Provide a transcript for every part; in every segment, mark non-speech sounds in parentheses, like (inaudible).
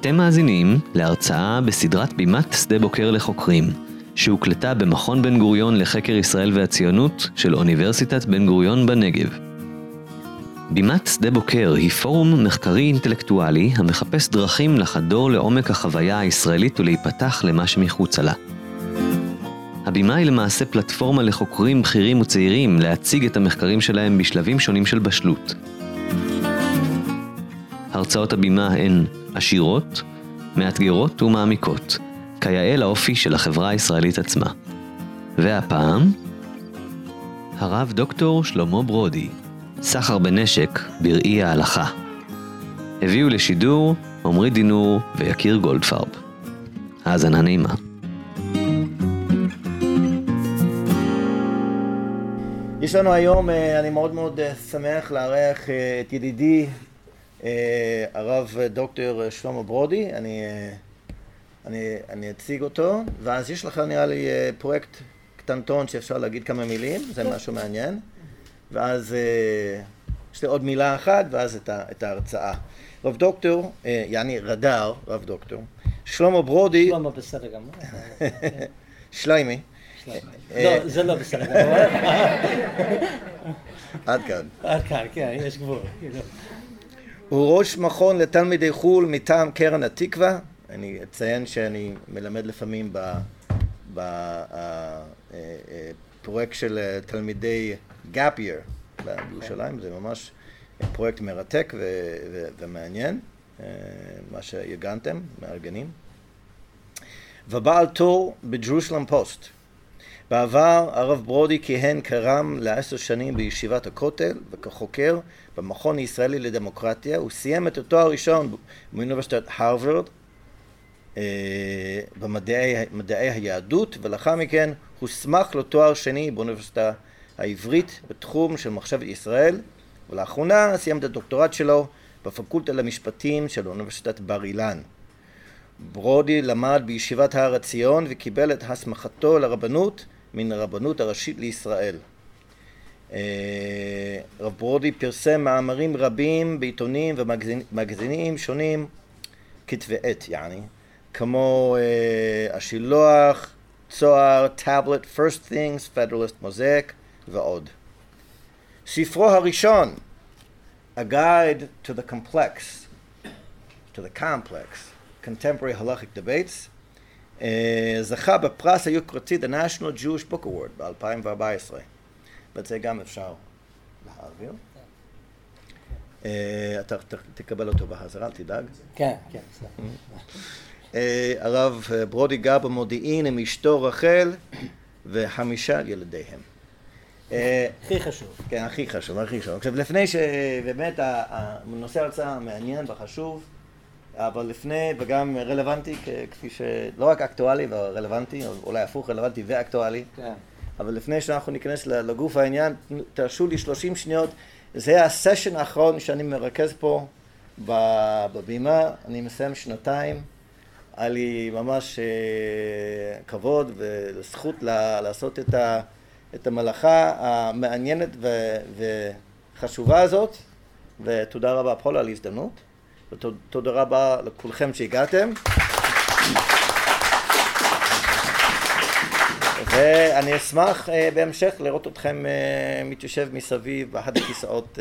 אתם מאזינים להרצאה בסדרת בימת שדה בוקר לחוקרים, שהוקלטה במכון בן גוריון לחקר ישראל והציונות של אוניברסיטת בן גוריון בנגב. בימת שדה בוקר היא פורום מחקרי אינטלקטואלי המחפש דרכים לחדור לעומק החוויה הישראלית ולהיפתח למה שמחוצה לה. הבימה היא למעשה פלטפורמה לחוקרים בכירים וצעירים להציג את המחקרים שלהם בשלבים שונים של בשלות. הרצאות הבימה הן עשירות, מאתגרות ומעמיקות, כיאה לאופי של החברה הישראלית עצמה. והפעם, הרב דוקטור שלמה ברודי, סחר בנשק בראי ההלכה. הביאו לשידור עמרי דינור ויקיר גולדפרב. האזנה נעימה. יש לנו היום, אה, אני מאוד מאוד אה, שמח לארח אה, את ידידי הרב דוקטור שלמה ברודי, אני, אני, אני אציג אותו, ואז יש לך נראה לי פרויקט קטנטון שאפשר להגיד כמה מילים, זה משהו מעניין, ואז יש לי עוד מילה אחת, ואז את, ה, את ההרצאה. רב דוקטור, יעני רדאר, רב דוקטור, שלמה ברודי, שלמה בסדר גמור. (laughs) שליימי, לא, זה לא בסדר גמור. (laughs) עד כאן. עד כאן, כן, יש גבול. הוא ראש מכון לתלמידי חו"ל מטעם קרן התקווה. אני אציין שאני מלמד לפעמים בפרויקט של תלמידי gap year בירושלים, זה ממש פרויקט מרתק ומעניין, מה שארגנתם, מארגנים. ובעל תור בג'רושלם פוסט. בעבר הרב ברודי כיהן כרם לעשר שנים בישיבת הכותל וכחוקר במכון הישראלי לדמוקרטיה. הוא סיים את התואר הראשון מאוניברסיטת הרווארד במדעי היהדות ולאחר מכן הוסמך לתואר שני באוניברסיטה העברית בתחום של מחשבת ישראל ולאחרונה סיים את הדוקטורט שלו בפקולטה למשפטים של אוניברסיטת בר אילן. ברודי למד בישיבת הר עציון וקיבל את הסמכתו לרבנות מן הרבנות הראשית לישראל. רב ברודי פרסם מאמרים רבים בעיתונים ומגזינים שונים, כתבי עת יעני, כמו השילוח, צוהר, טאבלט, First Things, Federalist Mosaic ועוד. ספרו הראשון, A Guide to the Complex, to the Complex, Contemporary Halachic Debates, זכה בפרס היוקרתי The National Jewish Book Award ב-2014 ואת זה גם אפשר להעביר. אתה תקבל אותו בחזרה, אל תדאג. כן, כן. הרב ברודי גר במודיעין עם אשתו רחל וחמישה ילדיהם. הכי חשוב. כן, הכי חשוב, הכי חשוב. עכשיו לפני שבאמת הנושא הרצאה מעניין וחשוב אבל לפני וגם רלוונטי כפי ש... לא רק אקטואלי ורלוונטי, אולי הפוך רלוונטי ואקטואלי, כן. אבל לפני שאנחנו ניכנס לגוף העניין, תרשו לי 30 שניות, זה הסשן האחרון שאני מרכז פה בבימה, אני מסיים שנתיים, היה לי ממש כבוד וזכות לעשות את, ה... את המלאכה המעניינת וחשובה הזאת, ותודה רבה פול על ההזדמנות. ותודה רבה לכולכם שהגעתם. ואני אשמח בהמשך לראות אתכם מתיישב מסביב באחד הכיסאות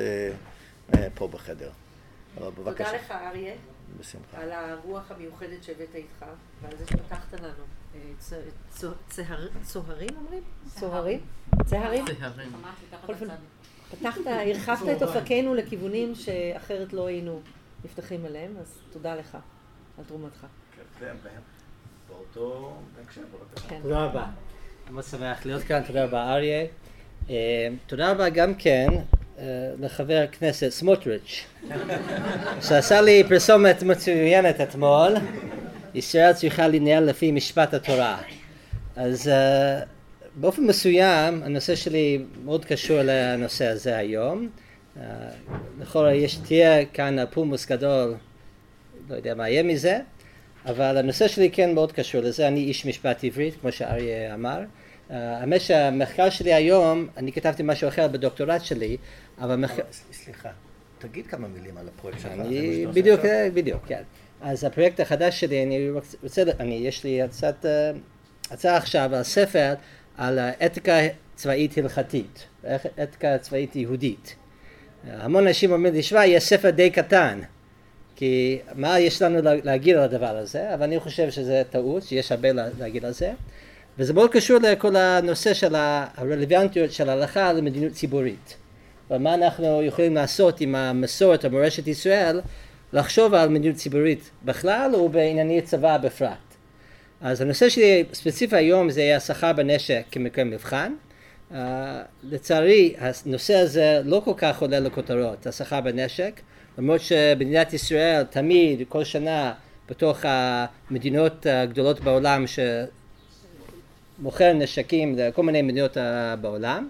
פה בחדר. תודה לך אריה. בשמחה. על הרוח המיוחדת שהבאת איתך ועל זה שפתחת לנו. צוהרים אומרים? צוהרים? צהרים? פתחת, הרחבת את אופקינו לכיוונים שאחרת לא היינו נפתחים אליהם, אז תודה לך על תרומתך. באותו הקשר, בבקשה. תודה רבה. מאוד שמח להיות כאן, תודה רבה אריה. תודה רבה גם כן לחבר הכנסת סמוטריץ', (laughs) שעשה לי פרסומת מצוינת אתמול, ישראל צריכה לנהל לפי משפט התורה. אז באופן מסוים הנושא שלי מאוד קשור לנושא הזה היום. לכאורה יש, תהיה כאן פולמוס גדול, לא יודע מה יהיה מזה, אבל הנושא שלי כן מאוד קשור לזה, אני איש משפט עברית, כמו שאריה אמר. האמת שהמחקר שלי היום, אני כתבתי משהו אחר בדוקטורט שלי, אבל מחקר... סליחה, תגיד כמה מילים על הפרויקט שלך. אני, בדיוק, בדיוק, כן. אז הפרויקט החדש שלי, אני רוצה, אני, יש לי הצעת, הצעה עכשיו על ספר על אתיקה צבאית הלכתית, אתיקה צבאית יהודית. המון אנשים אומרים לי, שמע, יש ספר די קטן, כי מה יש לנו להגיד על הדבר הזה, אבל אני חושב שזה טעות, שיש הרבה להגיד על זה, וזה מאוד קשור לכל הנושא של הרלוונטיות של ההלכה למדיניות ציבורית. ומה אנחנו יכולים לעשות עם המסורת או מורשת ישראל, לחשוב על מדיניות ציבורית בכלל ובענייני צבא בפרט. אז הנושא שלי ספציפי היום זה השכר בנשק כמקרה מבחן. Uh, לצערי הנושא הזה לא כל כך עולה לכותרות, השכר בנשק, למרות שבמדינת ישראל תמיד, כל שנה, בתוך המדינות הגדולות בעולם שמוכר נשקים לכל מיני מדינות בעולם,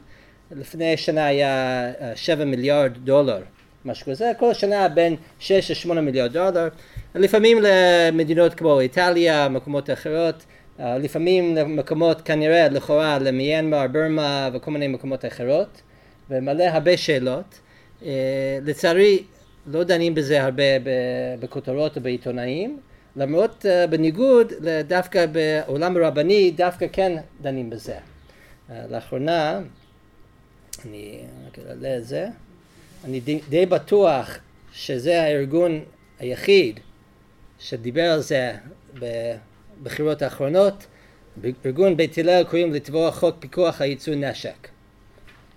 לפני שנה היה שבע מיליארד דולר, משהו כזה, כל שנה בין שש לשמונה מיליארד דולר, לפעמים למדינות כמו איטליה, מקומות אחרות, לפעמים למקומות כנראה לכאורה למיינמר, ברמה וכל מיני מקומות אחרות, ומלא הרבה שאלות. לצערי לא דנים בזה הרבה בכותרות או בעיתונאים, למרות בניגוד דווקא בעולם הרבני דווקא כן דנים בזה. לאחרונה אני רק אעלה את זה, אני די, די בטוח שזה הארגון היחיד שדיבר על זה בבחירות האחרונות, בארגון בית הלל קוראים לתבוע חוק פיקוח על ייצוא נשק.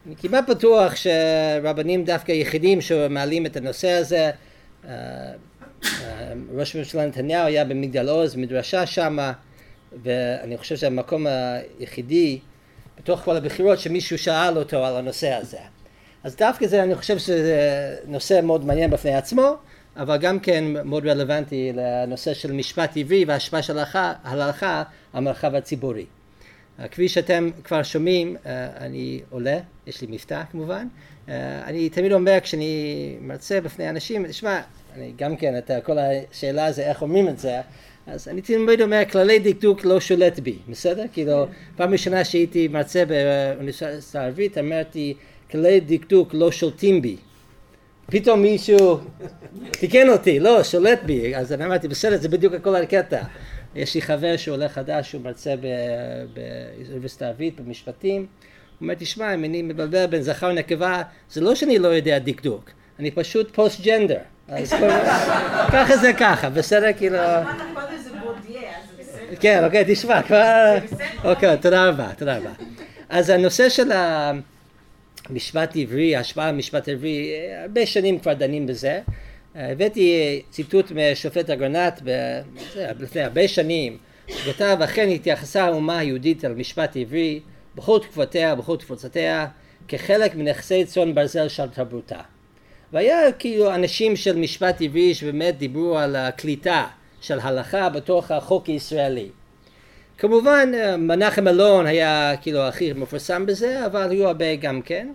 אני כמעט בטוח שרבנים דווקא יחידים שמעלים את הנושא הזה, אה, אה, ראש הממשלה נתניהו היה במגדל עוז, מדרשה שמה, ואני חושב שהמקום היחידי בתוך כל הבחירות שמישהו שאל אותו על הנושא הזה. אז דווקא זה אני חושב שזה נושא מאוד מעניין בפני עצמו, אבל גם כן מאוד רלוונטי לנושא של משפט עברי וההשפעה של ההלכה על המרחב הציבורי. כפי שאתם כבר שומעים, אה, אני עולה, יש לי מבטא כמובן, אה, אני תמיד אומר כשאני מרצה בפני אנשים, תשמע, אני גם כן, את כל השאלה זה איך אומרים את זה, אז אני תמיד אומר, כללי דקדוק לא שולט בי, בסדר? כאילו, פעם ראשונה שהייתי מרצה באוניברסיטה הערבית, אמרתי, כללי דקדוק לא שולטים בי. פתאום מישהו תיקן אותי, לא, שולט בי, אז אני אמרתי, בסדר, זה בדיוק הכל הקטע. יש לי חבר שהוא עולה חדש, הוא מרצה באוניברסיטה הערבית, במשפטים, הוא אומר, תשמע, אם אני מבלבל בין זכר ונקבה, זה לא שאני לא יודע דקדוק, אני פשוט פוסט ג'נדר. אז ככה זה ככה, בסדר? כאילו... כן, אוקיי, תשמע, כבר... אוקיי, תודה רבה, תודה רבה. אז הנושא של המשפט העברי, ההשפעה על המשפט העברי, הרבה שנים כבר דנים בזה. הבאתי ציטוט משופט אגרנט לפני הרבה שנים, הוא כתב, אכן התייחסה האומה היהודית על משפט עברי בכל תקופותיה ובכל תפוצותיה כחלק מנכסי צאן ברזל של תרבותה. והיה כאילו אנשים של משפט עברי שבאמת דיברו על הקליטה של הלכה בתוך החוק הישראלי. כמובן מנחם אלון היה כאילו הכי מפורסם בזה, אבל היו הרבה גם כן,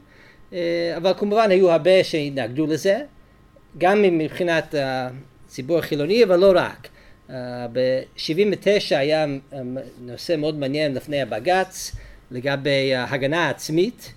אבל כמובן היו הרבה שהתנגדו לזה, גם מבחינת הציבור החילוני, אבל לא רק. ב-79 היה נושא מאוד מעניין לפני הבג"ץ לגבי הגנה עצמית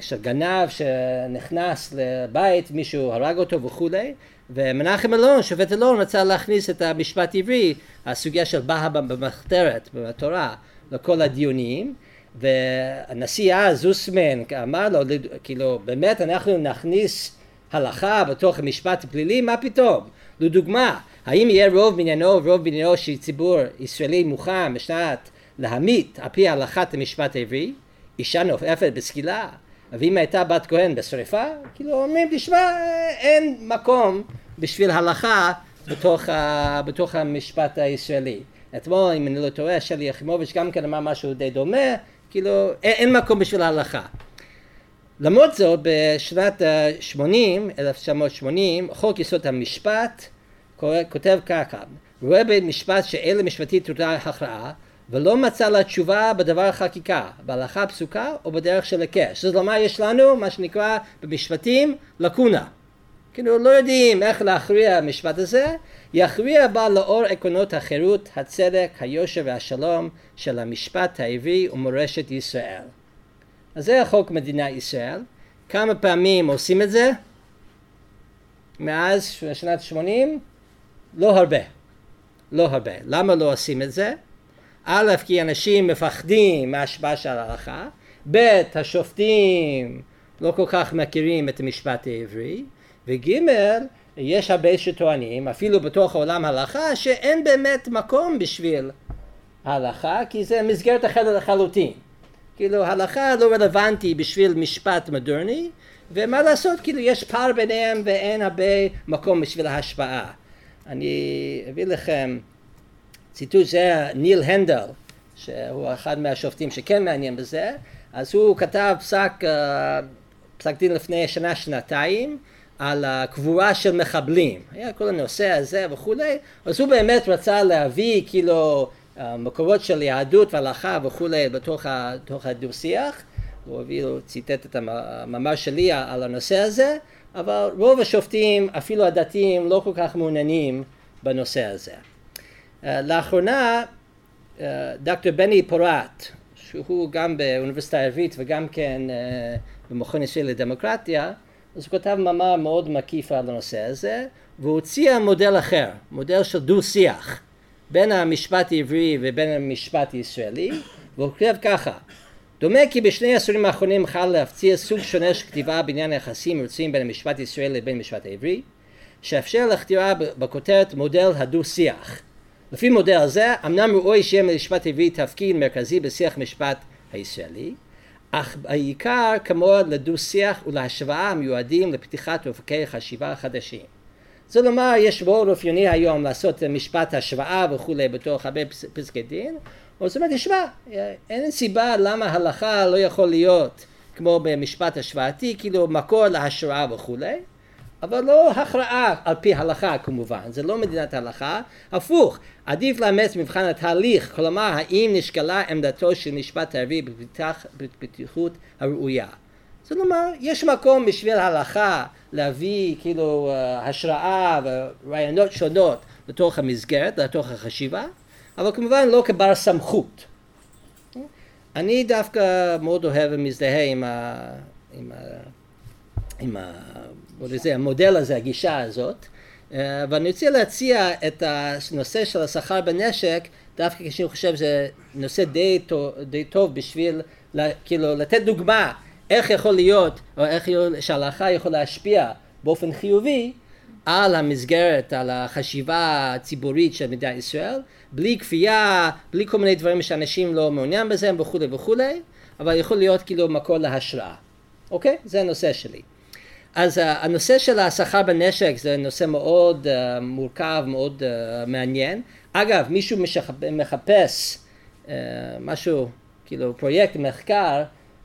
של גנב שנכנס לבית, מישהו הרג אותו וכולי, ומנחם אלון, שופט אלון, רצה להכניס את המשפט עברי, הסוגיה של בהא במחתרת, בתורה, לכל הדיונים, והנשיא אז, זוסמן, אמר לו, כאילו, באמת אנחנו נכניס הלכה בתוך המשפט הפלילי? מה פתאום? לדוגמה, האם יהיה רוב בעניינו רוב בעניינו של ציבור ישראלי מוכן בשנת להמית על פי הלכת המשפט העברי? אישה נופפת בסקילה, ואם הייתה בת כהן בשריפה, כאילו אומרים, תשמע, אין מקום בשביל הלכה בתוך, ה, בתוך המשפט הישראלי. אתמול, אם אני לא טועה, שלי יחימוביץ' גם כן אמר משהו די דומה, כאילו, אין, אין מקום בשביל ההלכה. למרות זאת, בשנת 80, 1980, חוק יסוד המשפט כותב ככה, רואה בית משפט שאלה משפטית תודה הכרעה ולא מצא לה תשובה בדבר החקיקה, בהלכה פסוקה או בדרך של היקש. זאת אומרת, יש לנו מה שנקרא במשפטים לקונה. כאילו לא יודעים איך להכריע המשפט הזה, יכריע בה לאור עקרונות החירות, הצדק, היושר והשלום של המשפט העברי ומורשת ישראל. אז זה החוק מדינת ישראל. כמה פעמים עושים את זה? מאז שנת 80? לא הרבה. לא הרבה. למה לא עושים את זה? א', כי אנשים מפחדים מההשפעה של ההלכה, ב', השופטים לא כל כך מכירים את המשפט העברי, וג', יש הרבה שטוענים, אפילו בתוך עולם ההלכה, שאין באמת מקום בשביל ההלכה, כי זה מסגרת אחרת לחלוטין. כאילו הלכה לא רלוונטי בשביל משפט מודרני, ומה לעשות, כאילו יש פער ביניהם ואין הרבה מקום בשביל ההשפעה. אני אביא לכם ציטוט זה ניל הנדל, שהוא אחד מהשופטים שכן מעניין בזה, אז הוא כתב פסק, אה, פסק דין לפני שנה שנתיים על הקבורה של מחבלים, היה כל הנושא הזה וכולי, אז הוא באמת רצה להביא כאילו מקורות של יהדות והלכה וכולי בתוך, בתוך הדו שיח, הוא הוא ציטט את המאמר שלי על הנושא הזה, אבל רוב השופטים, אפילו הדתיים, לא כל כך מעוניינים בנושא הזה. אה, לאחרונה אה, דוקטור בני פורט, שהוא גם באוניברסיטה העברית וגם כן אה, במכון ישראל לדמוקרטיה, אז הוא כתב מאמר מאוד מקיף על הנושא הזה, והוא הציע מודל אחר, מודל של דו שיח בין המשפט העברי ובין המשפט הישראלי, והוא כותב ככה דומה כי בשני העשורים האחרונים חל להפציע סוג שונה של כתיבה בעניין היחסים הרצויים בין המשפט הישראלי לבין המשפט העברי, שאפשר לכתיבה בכותרת מודל הדו שיח לפי מודל זה, אמנם ראוי שיהיה למשפט עברי תפקיד מרכזי בשיח משפט הישראלי, אך בעיקר כמו לדו שיח ולהשוואה המיועדים לפתיחת אופקי חשיבה חדשים. אומר, יש מאוד אופייני היום לעשות משפט השוואה וכולי בתוך הרבה פסקי דין, אבל זאת אומרת, תשמע, אין סיבה למה הלכה לא יכול להיות כמו במשפט השוואתי, כאילו מקור להשראה וכולי, אבל לא הכרעה על פי הלכה כמובן, זה לא מדינת הלכה, הפוך, עדיף לאמץ מבחן התהליך, כלומר האם נשקלה עמדתו של משפט הערבי בפתיחות הראויה. זאת אומרת, יש מקום בשביל הלכה להביא כאילו אה, השראה ורעיונות שונות לתוך המסגרת, לתוך החשיבה, אבל כמובן לא כבר סמכות. אני דווקא מאוד אוהב ומזדהה עם, ה, עם, ה, עם ה, לזה, המודל הזה, הגישה הזאת, אה, ואני רוצה להציע את הנושא של השכר בנשק דווקא כשאני חושב שזה נושא די טוב, די טוב בשביל כאילו לתת דוגמה איך יכול להיות או איך שההלכה יכולה להשפיע באופן חיובי על המסגרת, על החשיבה הציבורית של מדינת ישראל, בלי כפייה, בלי כל מיני דברים שאנשים לא מעוניין בזה וכולי וכולי, אבל יכול להיות כאילו מקור להשראה. אוקיי? זה הנושא שלי. אז uh, הנושא של השכר בנשק זה נושא מאוד uh, מורכב, מאוד uh, מעניין. אגב, מישהו. מחפש uh, משהו, כאילו פרויקט מחקר,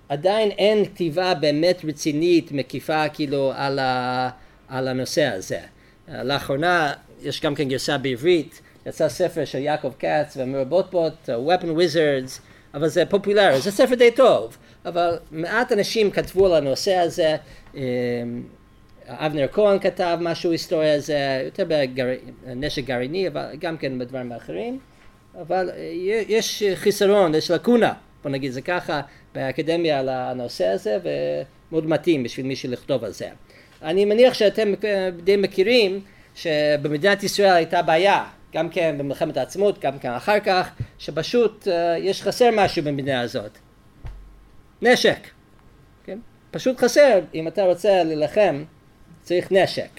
עדיין אין כתיבה באמת רצינית, מקיפה, כאילו, על, ה... על הנושא הזה. לאחרונה יש גם כן גרסה בעברית, יצא ספר של יעקב כץ ואמיר בוטבוט, Weapon Wizards, אבל זה פופולרי, זה ספר די טוב. אבל מעט אנשים כתבו על הנושא הזה, אמ, אבנר כהן כתב משהו היסטוריה הזה, יותר בנשק גרעיני, אבל גם כן בדברים האחרים, אבל אה, יש חיסרון, יש לקונה, בוא נגיד זה ככה, באקדמיה על הנושא הזה, ומאוד מתאים בשביל מישהו לכתוב על זה. אני מניח שאתם די מכירים שבמדינת ישראל הייתה בעיה, גם כן במלחמת העצמאות, גם כן אחר כך, שפשוט אה, יש חסר משהו במדינה הזאת. נשק, כן? פשוט חסר, אם אתה רוצה להילחם צריך נשק.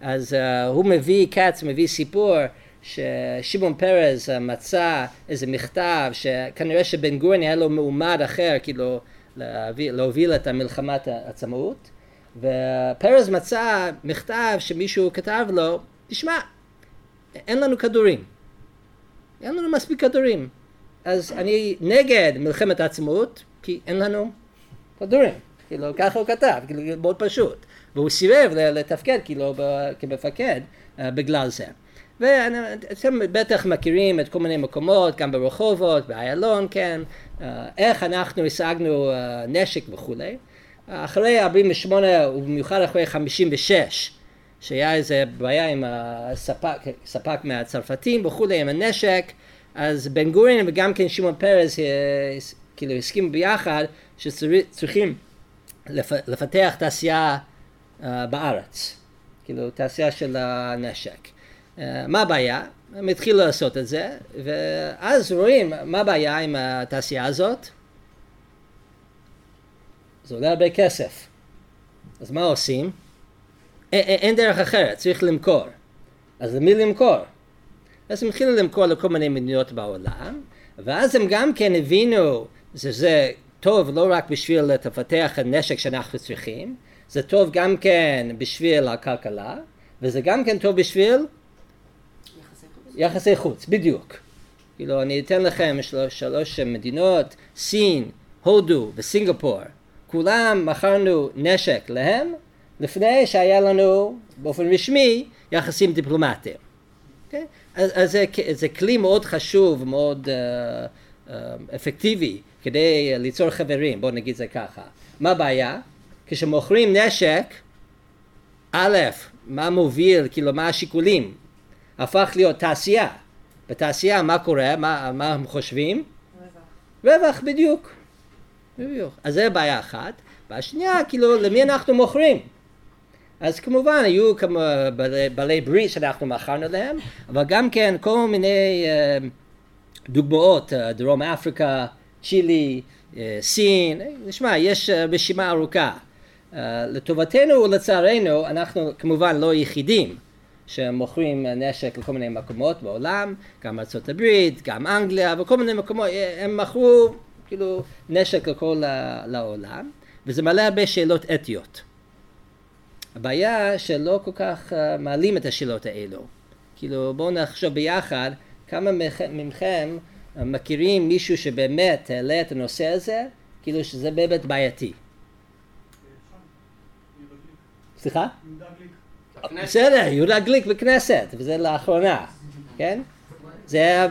אז uh, הוא מביא, כץ מביא סיפור ששמעון פרס uh, מצא איזה מכתב שכנראה שבן גורן היה לו מעומד אחר כאילו להביא, להוביל את המלחמת העצמאות ופרס מצא מכתב שמישהו כתב לו תשמע אין לנו כדורים אין לנו מספיק כדורים אז אני נגד מלחמת העצמאות כי אין לנו כדורים, כאילו ככה הוא כתב, כאילו מאוד פשוט, והוא סירב לתפקד כאילו כמפקד אה, בגלל זה. ואתם בטח מכירים את כל מיני מקומות, גם ברחובות, באיילון, כן, אה, איך אנחנו השגנו אה, נשק וכולי. אחרי 48 ובמיוחד אחרי 56 שהיה איזה בעיה עם הספק, ספק מהצרפתים וכולי עם הנשק אז בן גוריון וגם כן שמעון פרס כאילו הסכימו ביחד שצריכים לפתח תעשייה uh, בארץ, כאילו תעשייה של הנשק. אה, מה הבעיה? הם התחילו לעשות את זה, ואז רואים מה הבעיה עם התעשייה הזאת. זה עולה הרבה כסף. אז מה עושים? אין דרך אחרת, צריך למכור. אז למי למכור? אז הם התחילו למכור לכל מיני מדינות בעולם, ואז הם גם כן הבינו שזה טוב לא רק בשביל לפתח הנשק שאנחנו צריכים, זה טוב גם כן בשביל הכלכלה, וזה גם כן טוב בשביל יחסי חוץ. יחסי חוץ, בדיוק. כאילו, אני אתן לכם שלוש, שלוש מדינות, סין, הודו וסינגפור. כולם מכרנו נשק להם לפני שהיה לנו באופן רשמי יחסים דיפלומטיים. Okay? אז, אז זה, זה כלי מאוד חשוב, מאוד uh, uh, אפקטיבי כדי ליצור חברים, בואו נגיד זה ככה. מה הבעיה? כשמוכרים נשק, א', מה מוביל, כאילו מה השיקולים? הפך להיות תעשייה. בתעשייה מה קורה? מה, מה הם חושבים? רווח. רווח בדיוק. בדיוק. אז זה בעיה אחת. והשנייה, כאילו, למי אנחנו מוכרים? אז כמובן היו כמו בעלי, בעלי ברית שאנחנו מכרנו להם, אבל גם כן כל מיני אה, דוגמאות, אה, דרום אפריקה, צ'ילי, אה, סין, נשמע, יש אה, רשימה ארוכה. אה, לטובתנו ולצערנו, אנחנו כמובן לא יחידים שמוכרים נשק לכל מיני מקומות בעולם, גם הברית, גם אנגליה וכל מיני מקומות, אה, הם מכרו כאילו נשק לכל העולם, וזה מעלה הרבה שאלות אתיות. הבעיה שלא כל כך מעלים את השאלות האלו. כאילו בואו נחשוב ביחד כמה מכם uh, מכירים מישהו שבאמת העלה את הנושא הזה, כאילו שזה באמת בעייתי. סליחה? בסדר, יהודה גליק בכנסת, וזה לאחרונה, כן? זה היה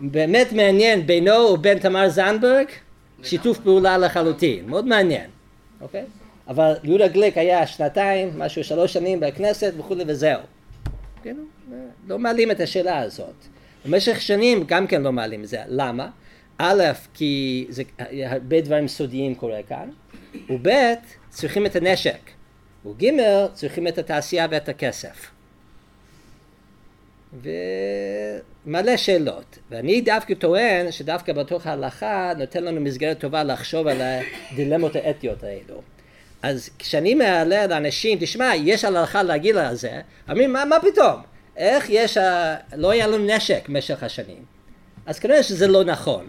באמת מעניין בינו ובין תמר זנדברג, שיתוף פעולה לחלוטין, מאוד מעניין, אוקיי? אבל יהודה גליק היה שנתיים, משהו שלוש שנים בכנסת וכולי וזהו. כן? לא מעלים את השאלה הזאת. במשך שנים גם כן לא מעלים את זה. למה? א', כי זה, הרבה דברים סודיים קורה כאן, וב', צריכים את הנשק, וג', צריכים את התעשייה ואת הכסף. ומלא שאלות. ואני דווקא טוען שדווקא בתוך ההלכה נותן לנו מסגרת טובה לחשוב על הדילמות האתיות האלו. אז כשאני מעלה לאנשים, תשמע, יש הלכה להגיד על זה, אומרים, מה, מה פתאום? איך יש, ה... לא היה לנו נשק במשך השנים. אז כנראה שזה לא נכון.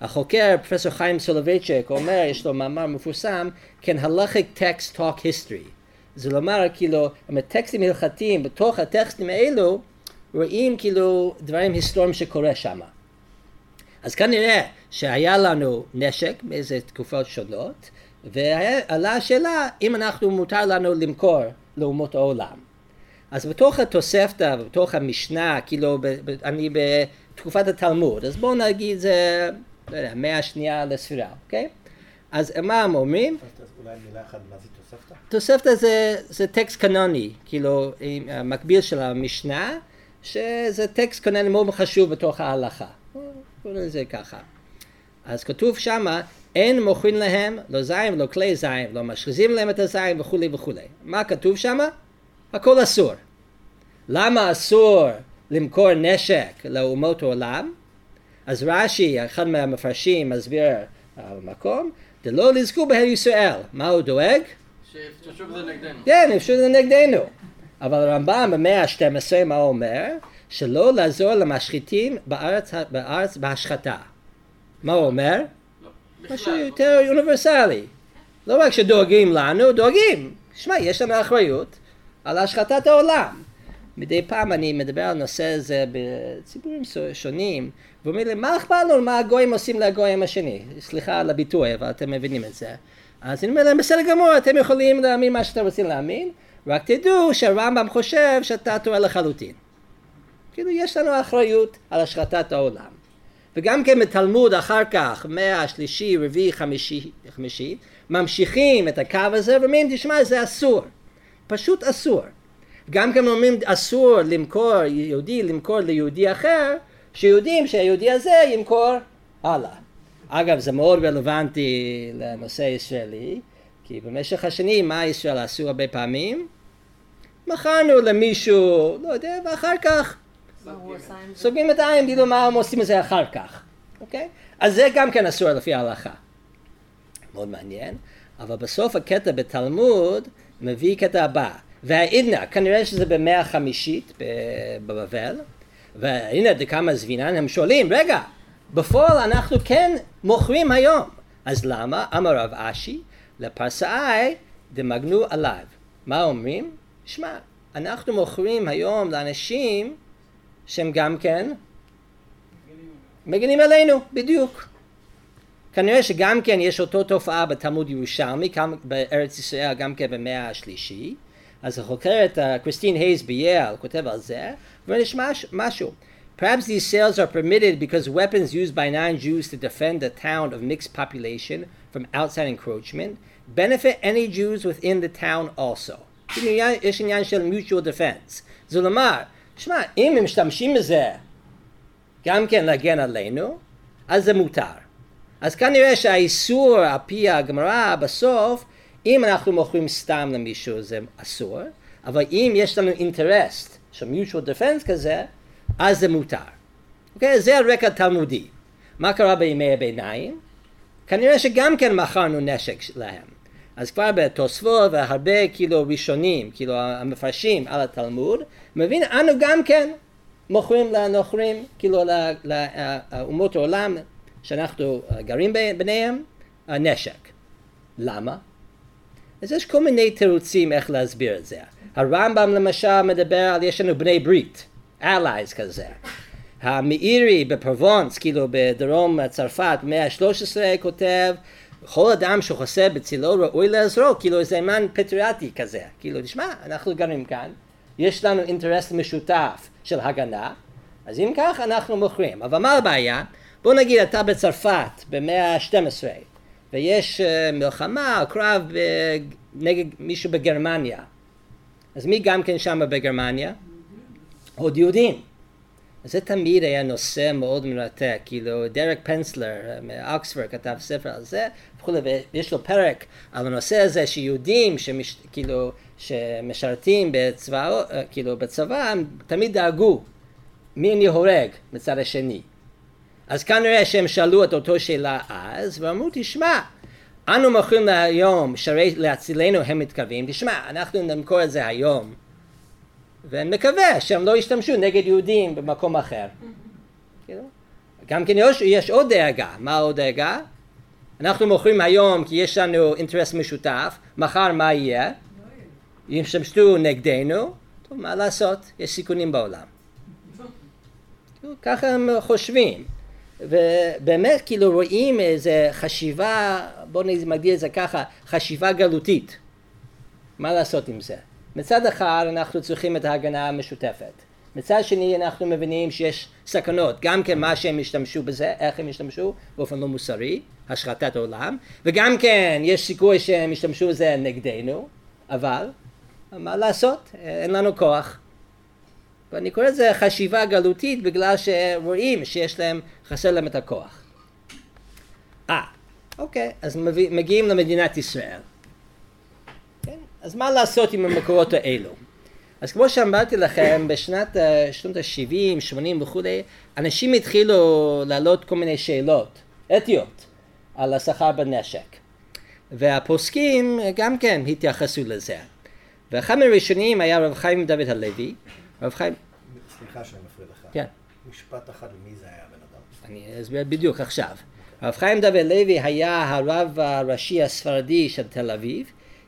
החוקר, פרופסור חיים סולובייצ'ק, אומר, יש לו מאמר מפורסם, can halachic texts talk history. זה לומר, כאילו, עם הטקסטים הלכתיים, בתוך הטקסטים האלו, רואים כאילו דברים היסטוריים שקורה שם. אז כנראה שהיה לנו נשק באיזה תקופות שונות, ועלה השאלה אם אנחנו מותר לנו למכור לאומות העולם. אז בתוך התוספתא ובתוך המשנה, כאילו ב, ב, אני בתקופת התלמוד, אז בואו נגיד זה, לא יודע, מאה השנייה לספירה, אוקיי? אז מה הם אומרים? אולי מילה אחת, מה זה תוספתא? תוספתא זה, זה טקסט קנוני, כאילו המקביל של המשנה, שזה טקסט קנוני מאוד חשוב בתוך ההלכה. קוראים לזה ככה. אז כתוב שמה אין מוכרים להם לא זין ולא כלי זין, לא משחיזים להם את הזין וכולי וכולי. מה כתוב שם? הכל אסור. למה אסור למכור נשק לאומות העולם? אז רש"י, אחד מהמפרשים, מסביר במקום, דלא לזכו בהר ישראל. מה הוא דואג? שיפשטו בזה נגדנו. כן, יפשטו בזה נגדנו. אבל הרמב"ם במאה ה-12, מה הוא אומר? שלא לעזור למשחיתים בארץ, בארץ בהשחתה. מה הוא אומר? משהו יותר אוניברסלי. לא רק שדואגים לנו, דואגים. שמע, יש לנו אחריות על השחתת העולם. מדי פעם אני מדבר על נושא הזה בציבורים שונים, ואומרים לי, מה אכפת לנו מה הגויים עושים לגויים השני? סליחה על הביטוי, אבל אתם מבינים את זה. אז אני אומר להם, בסדר גמור, אתם יכולים להאמין מה שאתם רוצים להאמין, רק תדעו שהרמב"ם חושב שאתה טועה לחלוטין. כאילו, יש לנו אחריות על השחתת העולם. וגם כן בתלמוד אחר כך, מאה השלישי, רביעי, חמישי, חמישי, ממשיכים את הקו הזה ואומרים, תשמע, זה אסור. פשוט אסור. גם כן אומרים, אסור למכור, יהודי למכור ליהודי אחר, שיודעים שהיהודי הזה ימכור הלאה. אגב, זה מאוד רלוונטי לנושא ישראלי, כי במשך השנים, מה ישראל עשו הרבה פעמים? מכרנו למישהו, לא יודע, ואחר כך? סוגרים את העין, כאילו מה הם עושים את זה אחר כך, אוקיי? אז זה גם כן אסור לפי ההלכה. מאוד מעניין, אבל בסוף הקטע בתלמוד מביא קטע הבא. והעידנא, כנראה שזה במאה החמישית בבבל, והנה דקמא זבינן, הם שואלים, רגע, בפועל אנחנו כן מוכרים היום, אז למה? אמר רב אשי, לפרסאי דמגנו עליו. מה אומרים? שמע, אנחנו מוכרים היום לאנשים שהם גם כן מגנים עלינו, בדיוק. כנראה שגם כן יש אותו תופעה בתלמוד ירושלמי, כאן בארץ ישראל גם כן במאה השלישי, אז החוקרת קריסטין הייז בייל כותב על זה, ויש מש, משהו. Perhaps these sales are permitted because weapons used by non-Jews to defend a town of mixed population from outside encroachment benefit any Jews within the town also. יש עניין של mutual defense. זה לומר, שמע, אם הם משתמשים בזה גם כן להגן עלינו, אז זה מותר. אז כנראה שהאיסור על פי הגמרא בסוף, אם אנחנו מוכרים סתם למישהו זה אסור, אבל אם יש לנו אינטרסט של mutual defense כזה, אז זה מותר. אוקיי? זה הרקע התלמודי. מה קרה בימי הביניים? כנראה שגם כן מכרנו נשק להם. אז כבר בתוספות והרבה כאילו ראשונים, כאילו המפרשים על התלמוד, מבין, אנו גם כן מוכרים לנוכרים, כאילו לאומות העולם שאנחנו גרים ב- ביניהם, נשק. למה? אז יש כל מיני תירוצים איך להסביר את זה. הרמב"ם למשל מדבר על יש לנו בני ברית, allies כזה. המאירי בפרובונס, כאילו בדרום צרפת, במאה ה-13 כותב, כל אדם שחוסה בצילו ראוי לעזרו, כאילו איזה מן פטריאטי כזה. כאילו, תשמע, אנחנו גרים כאן, יש לנו אינטרס משותף של הגנה, אז אם כך אנחנו מוכרים. אבל מה הבעיה? בוא נגיד אתה בצרפת במאה ה-12 ויש uh, מלחמה או קרב uh, נגד מישהו בגרמניה אז מי גם כן שם בגרמניה? עוד יהודים. זה תמיד היה נושא מאוד מרתק, כאילו דרק פנסלר מאוקספורד כתב ספר על זה וכולי, ויש לו פרק על הנושא הזה שיהודים שמש, כאילו, שמשרתים בצבא, כאילו בצבא תמיד דאגו מי אני הורג מצד השני. אז כנראה שהם שאלו את אותו שאלה אז, ואמרו, תשמע, אנו מוכרים להיום שרי להצילנו הם מתכוונים, תשמע, אנחנו נמכור את זה היום, ונקווה שהם לא ישתמשו נגד יהודים במקום אחר. כאילו? גם כן יש, יש עוד דאגה, מה עוד דאגה? אנחנו מוכרים היום כי יש לנו אינטרס משותף, מחר מה יהיה? ישתמשו נגדנו, טוב, מה לעשות? יש סיכונים בעולם. ככה הם חושבים. ובאמת כאילו רואים איזה חשיבה, בואו נגדיר את זה ככה, חשיבה גלותית. מה לעשות עם זה? מצד אחד אנחנו צריכים את ההגנה המשותפת. מצד שני אנחנו מבינים שיש סכנות, גם כן מה שהם השתמשו בזה, איך הם השתמשו באופן לא מוסרי, השחתת עולם, וגם כן יש סיכוי שהם ישתמשו בזה נגדנו, אבל מה לעשות, אין לנו כוח. ואני קורא לזה חשיבה גלותית בגלל שרואים שיש להם, חסר להם את הכוח. אה, אוקיי, אז מביא, מגיעים למדינת ישראל. כן? אז מה לעשות עם המקורות האלו? אז כמו שאמרתי לכם, בשנת שנות ה-70, 80 וכולי, אנשים התחילו להעלות כל מיני שאלות אתיות על השכר בנשק. והפוסקים גם כן התייחסו לזה. ואחד מהראשונים היה רב חיים דוד הלוי, רב חיים... סליחה שאני מפריע לך. כן. משפט אחד, מי זה היה הבן אדם? אני אסביר בדיוק עכשיו. הרב חיים דוד לוי היה הרב הראשי הספרדי של תל אביב,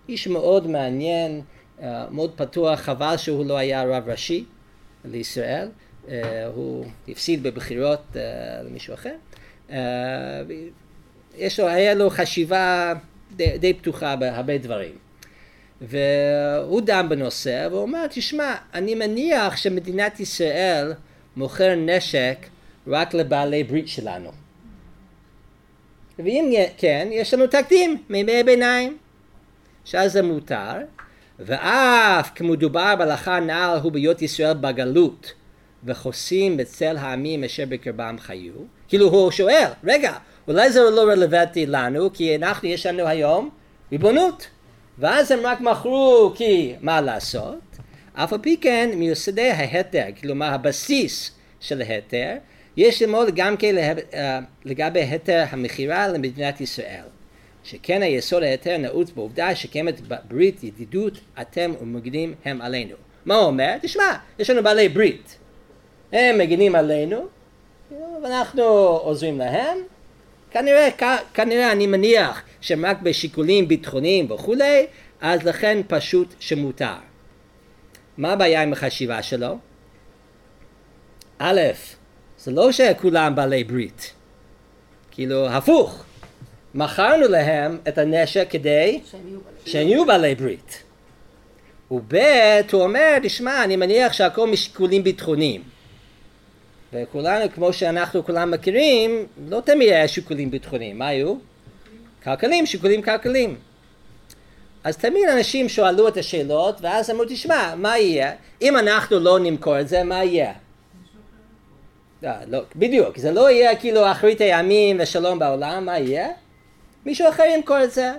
איש מאוד מעניין, אה, מאוד פתוח, חבל שהוא לא היה רב ראשי לישראל, אה, הוא הפסיד בבחירות אה, למישהו אחר. יש לו, היה לו חשיבה די, די פתוחה בהרבה דברים. והוא דן בנושא, והוא אומר, תשמע, אני מניח שמדינת ישראל מוכר נשק רק לבעלי ברית שלנו. ואם כן, יש לנו תקדים מימי הביניים, שאז זה מותר, ואף כמדובר בהלכה נעל הוא בהיות ישראל בגלות, וחוסים בצל העמים אשר בקרבם חיו, כאילו הוא שואל, רגע, אולי זה לא רלוונטי לנו, כי אנחנו, יש לנו היום ריבונות. ואז הם רק מכרו כי מה לעשות, אף על פי כן מיוסדי ההתר, כלומר הבסיס של ההתר, יש ללמוד גם כן אה, לגבי היתר המכירה למדינת ישראל. שכן היסוד ההיתר נעוץ בעובדה שקיימת ברית ידידות אתם ומגינים הם עלינו. מה הוא אומר? תשמע, יש לנו בעלי ברית. הם מגינים עלינו, ואנחנו עוזרים להם. כנראה, כנראה אני מניח שהם רק בשיקולים ביטחוניים וכולי, אז לכן פשוט שמותר. מה הבעיה עם החשיבה שלו? א', זה לא שכולם בעלי ברית. כאילו, הפוך. מכרנו להם את הנשק כדי. שהם יהיו בעלי ברית. וב' הוא אומר, תשמע, אני מניח שהכל משיקולים ביטחוניים. וכולנו, כמו שאנחנו כולם מכירים, לא תמיד היה שיקולים ביטחוניים. מה היו? כלכליים, שיקולים כלכליים. אז תמיד אנשים שאלו את השאלות, ואז אמרו, תשמע, מה יהיה? אם אנחנו לא נמכור את זה, מה יהיה? לא, לא, בדיוק, זה לא יהיה כאילו אחרית הימים ושלום בעולם, מה יהיה? מישהו אחר ימכור את זה.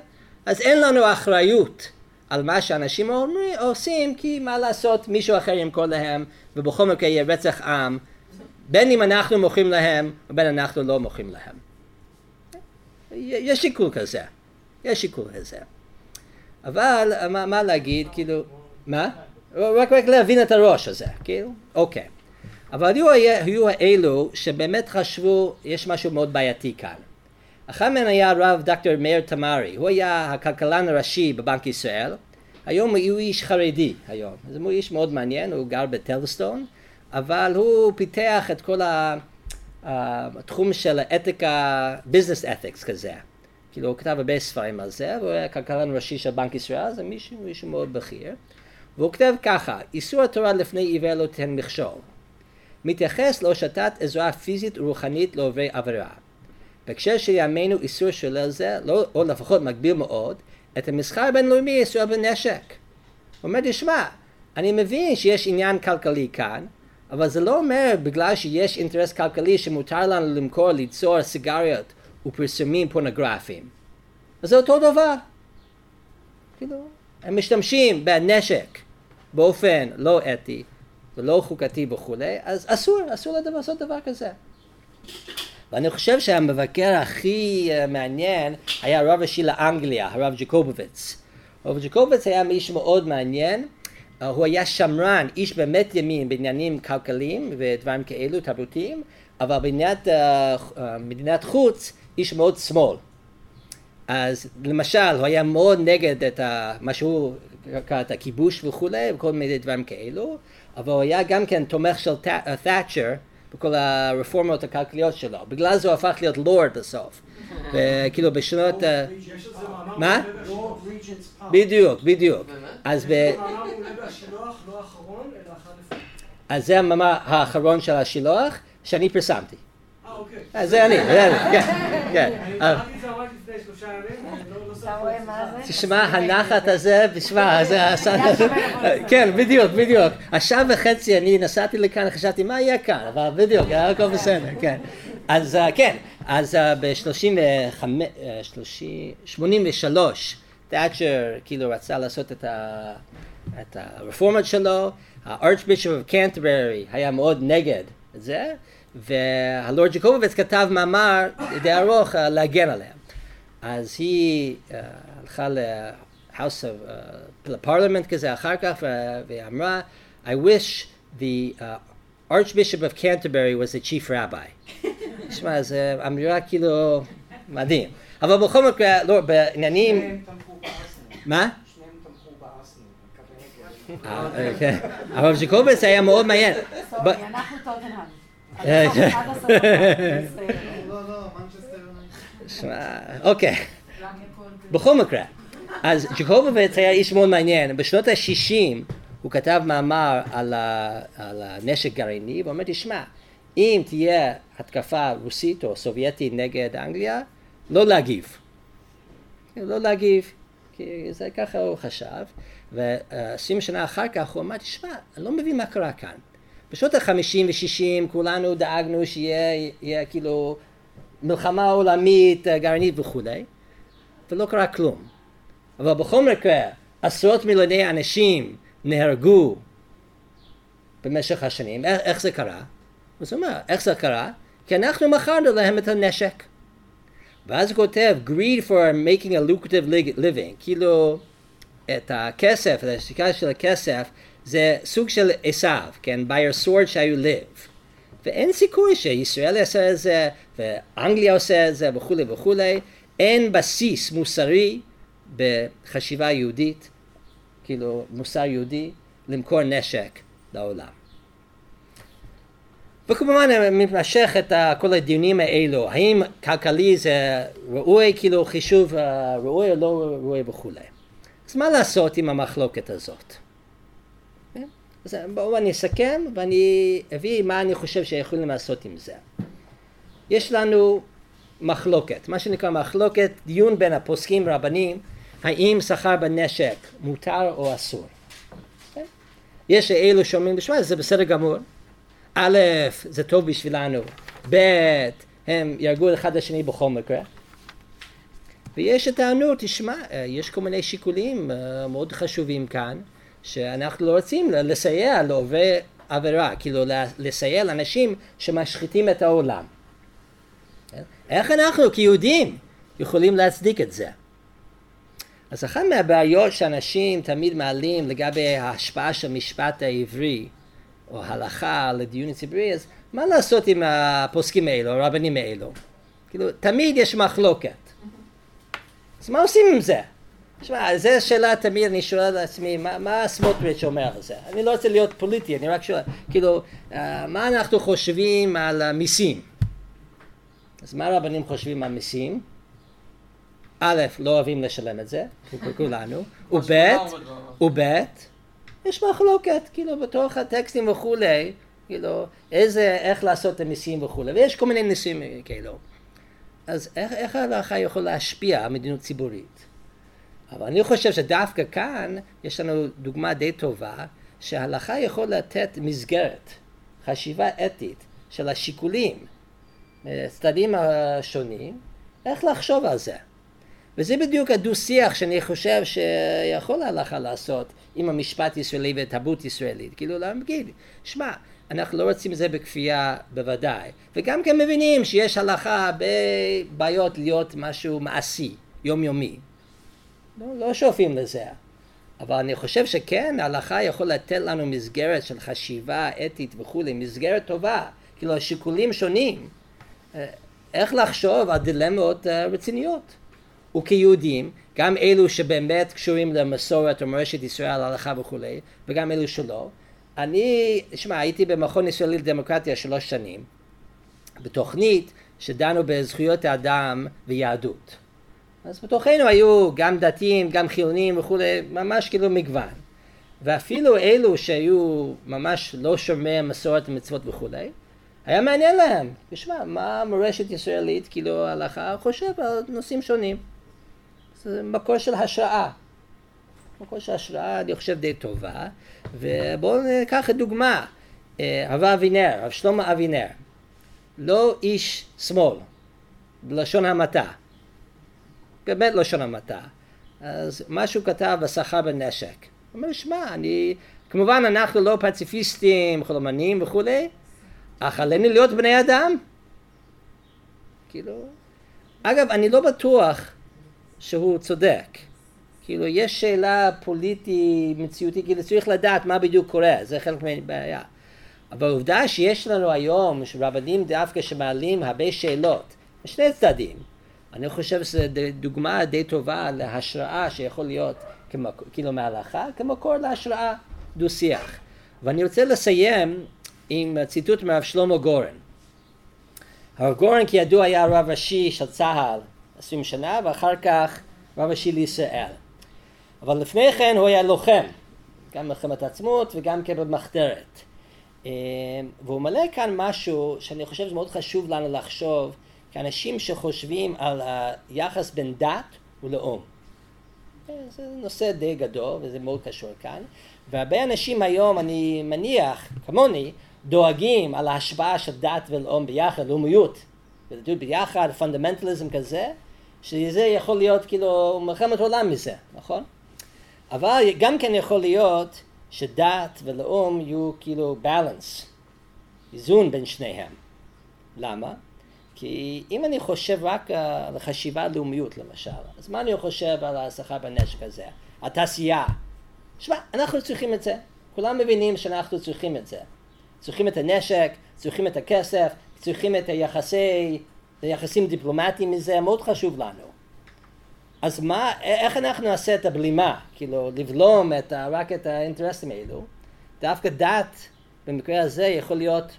אז אין לנו אחריות על מה שאנשים אומרים, עושים, כי מה לעשות, מישהו אחר ימכור להם, ובכל מקרה יהיה רצח עם, בין אם אנחנו מוכרים להם, ובין אנחנו לא מוכרים להם. יש שיקול כזה, יש שיקול כזה. אבל מה, מה להגיד, כאילו, מה? רק, רק להבין את הראש הזה, כאילו, אוקיי. אבל היו, היו האלו שבאמת חשבו, יש משהו מאוד בעייתי כאן. אחד מהם היה הרב דוקטור מאיר תמרי, הוא היה הכלכלן הראשי בבנק ישראל, היום הוא איש חרדי היום, אז הוא איש מאוד מעניין, הוא גר בטלסטון, אבל הוא פיתח את כל התחום של האתיקה, ביזנס אתיקס כזה, כאילו הוא כתב הרבה ספרים על זה, והוא היה כלכלן ראשי של בנק ישראל, זה מישהו, מישהו מאוד בכיר, והוא כותב ככה, איסור התורה לפני עיוור לא תיתן מכשול, מתייחס להושטת עזרה פיזית ורוחנית לעוברי עבירה. בהקשר של ימינו איסור שולל זה, לא, או לפחות מגביל מאוד, את המסחר הבינלאומי איסור בנשק. הוא אומר, תשמע, אני מבין שיש עניין כלכלי כאן, אבל זה לא אומר בגלל שיש אינטרס כלכלי שמותר לנו למכור, ליצור סיגריות ופרסומים פורנוגרפיים. אז זה אותו דבר. כאילו, הם משתמשים בנשק באופן לא אתי ולא חוקתי וכולי, אז אסור, אסור לדבר, לעשות דבר כזה. ואני חושב שהמבקר הכי uh, מעניין היה הרב הראשי לאנגליה, הרב ג'קובוביץ. הרב ג'קובוביץ היה איש מאוד מעניין, הוא היה שמרן, איש באמת ימין בעניינים כלכליים ודברים כאלו, תרבותיים, אבל במדינת uh, uh, מדינת חוץ, איש מאוד שמאל. אז למשל, הוא היה מאוד נגד את ה, מה שהוא קרא את הכיבוש וכולי, וכל מיני דברים כאלו, אבל הוא היה גם כן תומך של תאצ'ר בכל הרפורמות הכלכליות שלו. בגלל זה הוא הפך להיות לורד בסוף. וכאילו בשנות... אה, מה? בדיוק, בדיוק. אז ב... לא. אז זה המאמר האחרון של השילוח, שאני פרסמתי. אה, אוקיי. אז זה אני, זה אני, כן, כן. אני אה, קראתי את זה ממש לפני שלושה ימים, לא- לא? תשמע, הנחת הזה, תשמע, (laughs) זה עשה... כן, בדיוק, בדיוק. השעה וחצי אני נסעתי לכאן, חשבתי, מה יהיה כאן? אבל בדיוק, הכל בסדר, כן. אז אה, כן, אז ב-83, תאצ'ר כאילו רצה לעשות את ה- את הרפורמות שלו, הארצ'בישופ of קנטברי היה מאוד נגד את זה, והלורד ג'קובוביץ כתב מאמר די ארוך אה, להגן עליהם. אז היא uh, הלכה ל-House of, uh, לפרלמנט כזה אחר כך ו- ואמרה, I wish the uh, Archbishop of Canterbury was the chief rabbi. (laughs) תשמע, זו אמירה כאילו מדהים. אבל בכל מקרה, לא, בעניינים... שניהם תמכו בארסנל. מה? שניהם תמכו בארסנל. מקווה. אה, כן. היה מאוד מעניין. אנחנו טוטנהאם. עד אה. (laughs) מצטער. לא, לא, אוקיי. בכל מקרה, אז ג'קובוביץ היה איש מאוד מעניין. בשנות ה-60 הוא כתב מאמר על, ה, על הנשק גרעיני, ואומר, תשמע, אם תהיה התקפה רוסית או סובייטית נגד אנגליה, לא להגיב. לא להגיב, כי זה ככה הוא חשב. ועשרים שנה אחר כך הוא אמר, תשמע, אני לא מבין מה קרה כאן. בשנות ה-50 ו-60 כולנו דאגנו שיהיה יהיה, כאילו מלחמה עולמית, אה, גרעינית וכולי, ולא קרה כלום. אבל בכל מקרה, עשרות מיליוני אנשים נהרגו במשך השנים. איך, איך זה קרה? הוא אומר, איך זה קרה? כי אנחנו מכרנו להם את הנשק. ואז הוא כותב, greed for making a lucrative li- living, כאילו את הכסף, את השתיקה של הכסף, זה סוג של עשיו, כן? by your sword shall you live. ואין סיכוי שישראל יעשה את זה, ואנגליה עושה את זה, וכולי וכולי. אין בסיס מוסרי בחשיבה יהודית, כאילו מוסר יהודי, למכור נשק לעולם. וכמובן מתמשך את כל הדיונים האלו, האם כלכלי זה ראוי, כאילו חישוב אה, ראוי או לא ראוי וכולי. אז מה לעשות עם המחלוקת הזאת? כן? אז בואו אני אסכם ואני אביא מה אני חושב שיכולים לעשות עם זה. יש לנו מחלוקת, מה שנקרא מחלוקת, דיון בין הפוסקים רבנים, האם סחר בנשק מותר או אסור. כן? יש אלו שאומרים, בשביל זה בסדר גמור, א', זה טוב בשבילנו, ב', הם יהרגו אחד את השני בכל מקרה. ויש הטענות, תשמע, יש כל מיני שיקולים אה, מאוד חשובים כאן, שאנחנו לא רוצים לסייע לעוברי עבירה, כאילו לסייע לאנשים שמשחיתים את העולם. איך אנחנו כיהודים יכולים להצדיק את זה? אז אחת מהבעיות שאנשים תמיד מעלים לגבי ההשפעה של המשפט העברי או הלכה לדיון ציבורי, אז מה לעשות עם הפוסקים האלו, הרבנים האלו? כאילו, תמיד יש מחלוקת. אז מה עושים עם זה? תשמע, זו שאלה תמיד, אני שואל לעצמי, מה, מה סמוטריץ' אומר על זה? אני לא רוצה להיות פוליטי, אני רק שואל, כאילו, אה, מה אנחנו חושבים על המיסים? אז מה הרבנים חושבים על מיסים? א', לא אוהבים לשלם את זה, כולנו, וב', וב', יש מחלוקת, כאילו, בתוך הטקסטים וכולי, כאילו, איזה, איך לעשות את המיסים וכולי, ויש כל מיני ניסים כאלו. אז איך, איך ההלכה יכול להשפיע על מדיניות ציבורית? אבל אני חושב שדווקא כאן יש לנו דוגמה די טובה שההלכה יכול לתת מסגרת, חשיבה אתית של השיקולים, הצדדים השונים, איך לחשוב על זה. וזה בדיוק הדו-שיח שאני חושב שיכול ההלכה לעשות עם המשפט הישראלי והתרבות ישראלית. כאילו להגיד, שמע, אנחנו לא רוצים את זה בכפייה בוודאי, וגם כן מבינים שיש הלכה בבעיות להיות משהו מעשי, יומיומי. לא, לא שואפים לזה. אבל אני חושב שכן, ההלכה יכול לתת לנו מסגרת של חשיבה אתית וכולי, מסגרת טובה, כאילו שיקולים שונים, אה, איך לחשוב על דילמות אה, רציניות. וכיהודים, גם אלו שבאמת קשורים למסורת או מורשת ישראל, הלכה וכולי, וגם אלו שלא. אני, שמע, הייתי במכון ישראלי לדמוקרטיה שלוש שנים, בתוכנית שדנו בזכויות האדם ויהדות. אז בתוכנו היו גם דתיים, גם חילונים וכולי, ממש כאילו מגוון. ואפילו אלו שהיו ממש לא שומרי מסורת ומצוות וכולי, היה מעניין להם, תשמע, מה מורשת ישראלית, כאילו ההלכה חושב על נושאים שונים. זה מקור של השראה. מקור של השראה אני חושב די טובה, ובואו ניקח דוגמה, הרב אבינר, הרב שלמה אבינר, לא איש שמאל, בלשון המעטה, באמת לשון המעטה, אז מה שהוא כתב בשכר בנשק, הוא אומר, שמע, אני, כמובן אנחנו לא פציפיסטים, חולמנים וכולי, אך עלינו להיות בני אדם. כאילו, אגב, אני לא בטוח שהוא צודק. כאילו, יש שאלה פוליטית, מציאותית, כאילו צריך לדעת מה בדיוק קורה, זה חלק מהבעיה. אבל העובדה שיש לנו היום רבנים דווקא שמעלים הרבה שאלות, משני צדדים, אני חושב שזו דוגמה די טובה להשראה שיכול להיות כמק... כאילו מההלכה, כמקור להשראה דו שיח. ואני רוצה לסיים עם ציטוט מהרב שלמה גורן. הרב גורן כידוע היה רב ראשי של צה"ל עשרים שנה ואחר כך רב ראשי לישראל. אבל לפני כן הוא היה לוחם, גם במלחמת העצמאות וגם כן במחתרת. אה, והוא מלא כאן משהו שאני חושב שמאוד חשוב לנו לחשוב כאנשים שחושבים על היחס בין דת ולאום. זה נושא די גדול וזה מאוד קשור כאן. והרבה אנשים היום, אני מניח, כמוני, דואגים על ההשפעה של דת ולאום ביחד, לאומיות, ולדעות ביחד, פונדמנטליזם כזה, שזה יכול להיות כאילו מלחמת עולם מזה, נכון? אבל גם כן יכול להיות שדת ולאום יהיו כאילו balance, איזון בין שניהם. למה? כי אם אני חושב רק על חשיבה לאומיות למשל, אז מה אני חושב על השכר בנשק הזה? התעשייה. שמע, אנחנו צריכים את זה. כולם מבינים שאנחנו צריכים את זה. צריכים את הנשק, צריכים את הכסף, צריכים את היחסי, היחסים דיפלומטיים מזה, מאוד חשוב לנו. אז מה, איך אנחנו נעשה את הבלימה? כאילו, לבלום את ה, רק את האינטרסים האלו? דווקא דת, במקרה הזה, יכול להיות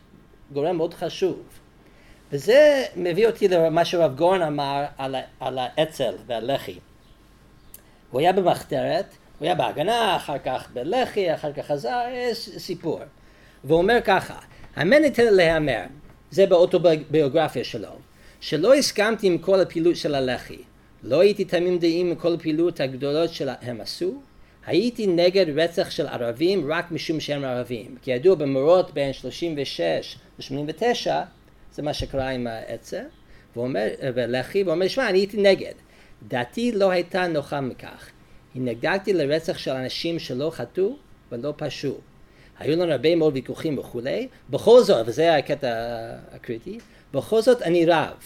גורם מאוד חשוב. וזה מביא אותי למה שרב גורן אמר על, על האצ"ל והלח"י. הוא היה במחתרת, הוא היה בהגנה, אחר כך בלח"י, אחר כך חזר, יש סיפור. והוא אומר ככה, האמן ניתן להיאמר, זה באוטוביוגרפיה שלו, שלא הסכמתי עם כל הפעילות של הלח"י, לא הייתי תמים דעים עם כל הפעילות הגדולות שהם עשו, הייתי נגד רצח של ערבים רק משום שהם ערבים. כי ידוע במורות בין 36 ל-89, זה מה שקרה עם העצר, ולח"י, ואומר, שמע, אני הייתי נגד. דעתי לא הייתה נוחה מכך. התנגדתי לרצח של אנשים שלא חטאו ולא פשעו. היו לנו הרבה מאוד ויכוחים וכולי, בכל זאת, וזה הקטע הקריטי, בכל זאת אני רב.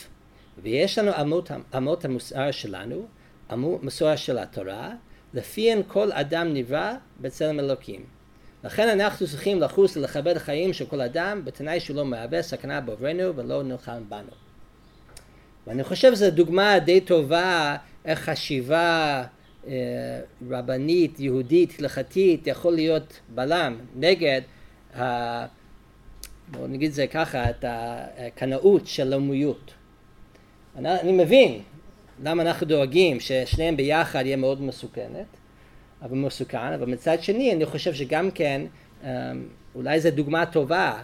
ויש לנו אמות, אמות המוסר שלנו, אמות מסורת של התורה, לפיהן כל אדם נברא בצלם אלוקים. לכן אנחנו צריכים לחוס ולכבד החיים של כל אדם, בתנאי שהוא לא מהווה סכנה בעוברנו ולא נלחם בנו. ואני חושב שזו דוגמה די טובה איך חשיבה אה, רבנית, יהודית, הלכתית, יכול להיות בלם נגד, ה... בואו נגיד זה ככה, את הקנאות של לאומיות. אני, אני מבין למה אנחנו דואגים ששניהם ביחד יהיה מאוד מסוכנת, אבל מסוכן, אבל מצד שני אני חושב שגם כן אמ, אולי זו דוגמה טובה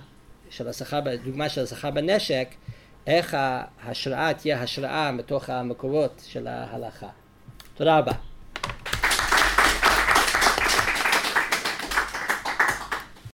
של השכר, דוגמה של השכר בנשק, איך ההשראה תהיה השראה מתוך המקורות של ההלכה. תודה רבה.